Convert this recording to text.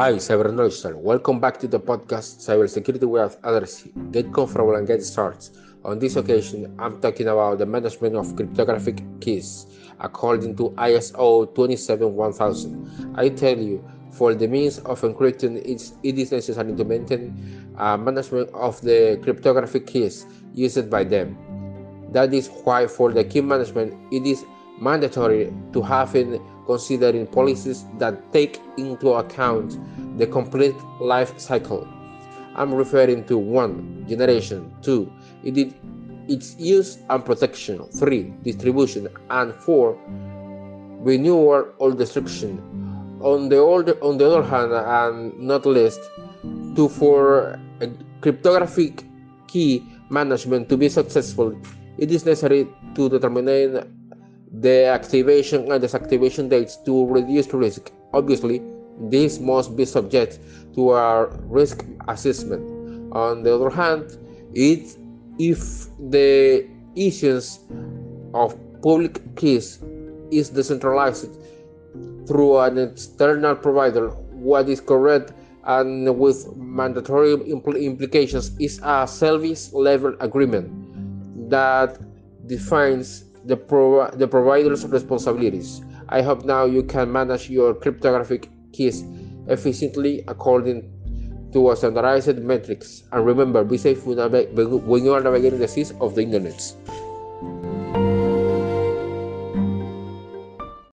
Hi, Cyber Knowledge Welcome back to the podcast Cybersecurity with others. Get comfortable and get started. On this occasion, I'm talking about the management of cryptographic keys according to ISO 27100. I tell you, for the means of encrypting, it's, it is necessary to maintain uh, management of the cryptographic keys used by them. That is why, for the key management, it is mandatory to have in considering policies that take into account the complete life cycle. I'm referring to 1. Generation 2. It its use and protection 3. Distribution and 4. Renewal or destruction. On the, other, on the other hand, and not least, to for cryptographic key management to be successful, it is necessary to determine the activation and disactivation dates to reduce risk. Obviously, this must be subject to a risk assessment. On the other hand, it, if the issuance of public keys is decentralized through an external provider, what is correct and with mandatory impl- implications is a service level agreement that defines the, pro- the provider's responsibilities. I hope now you can manage your cryptographic keys efficiently according to a standardized metrics. And remember, be safe when you are navigating the seas of the internet.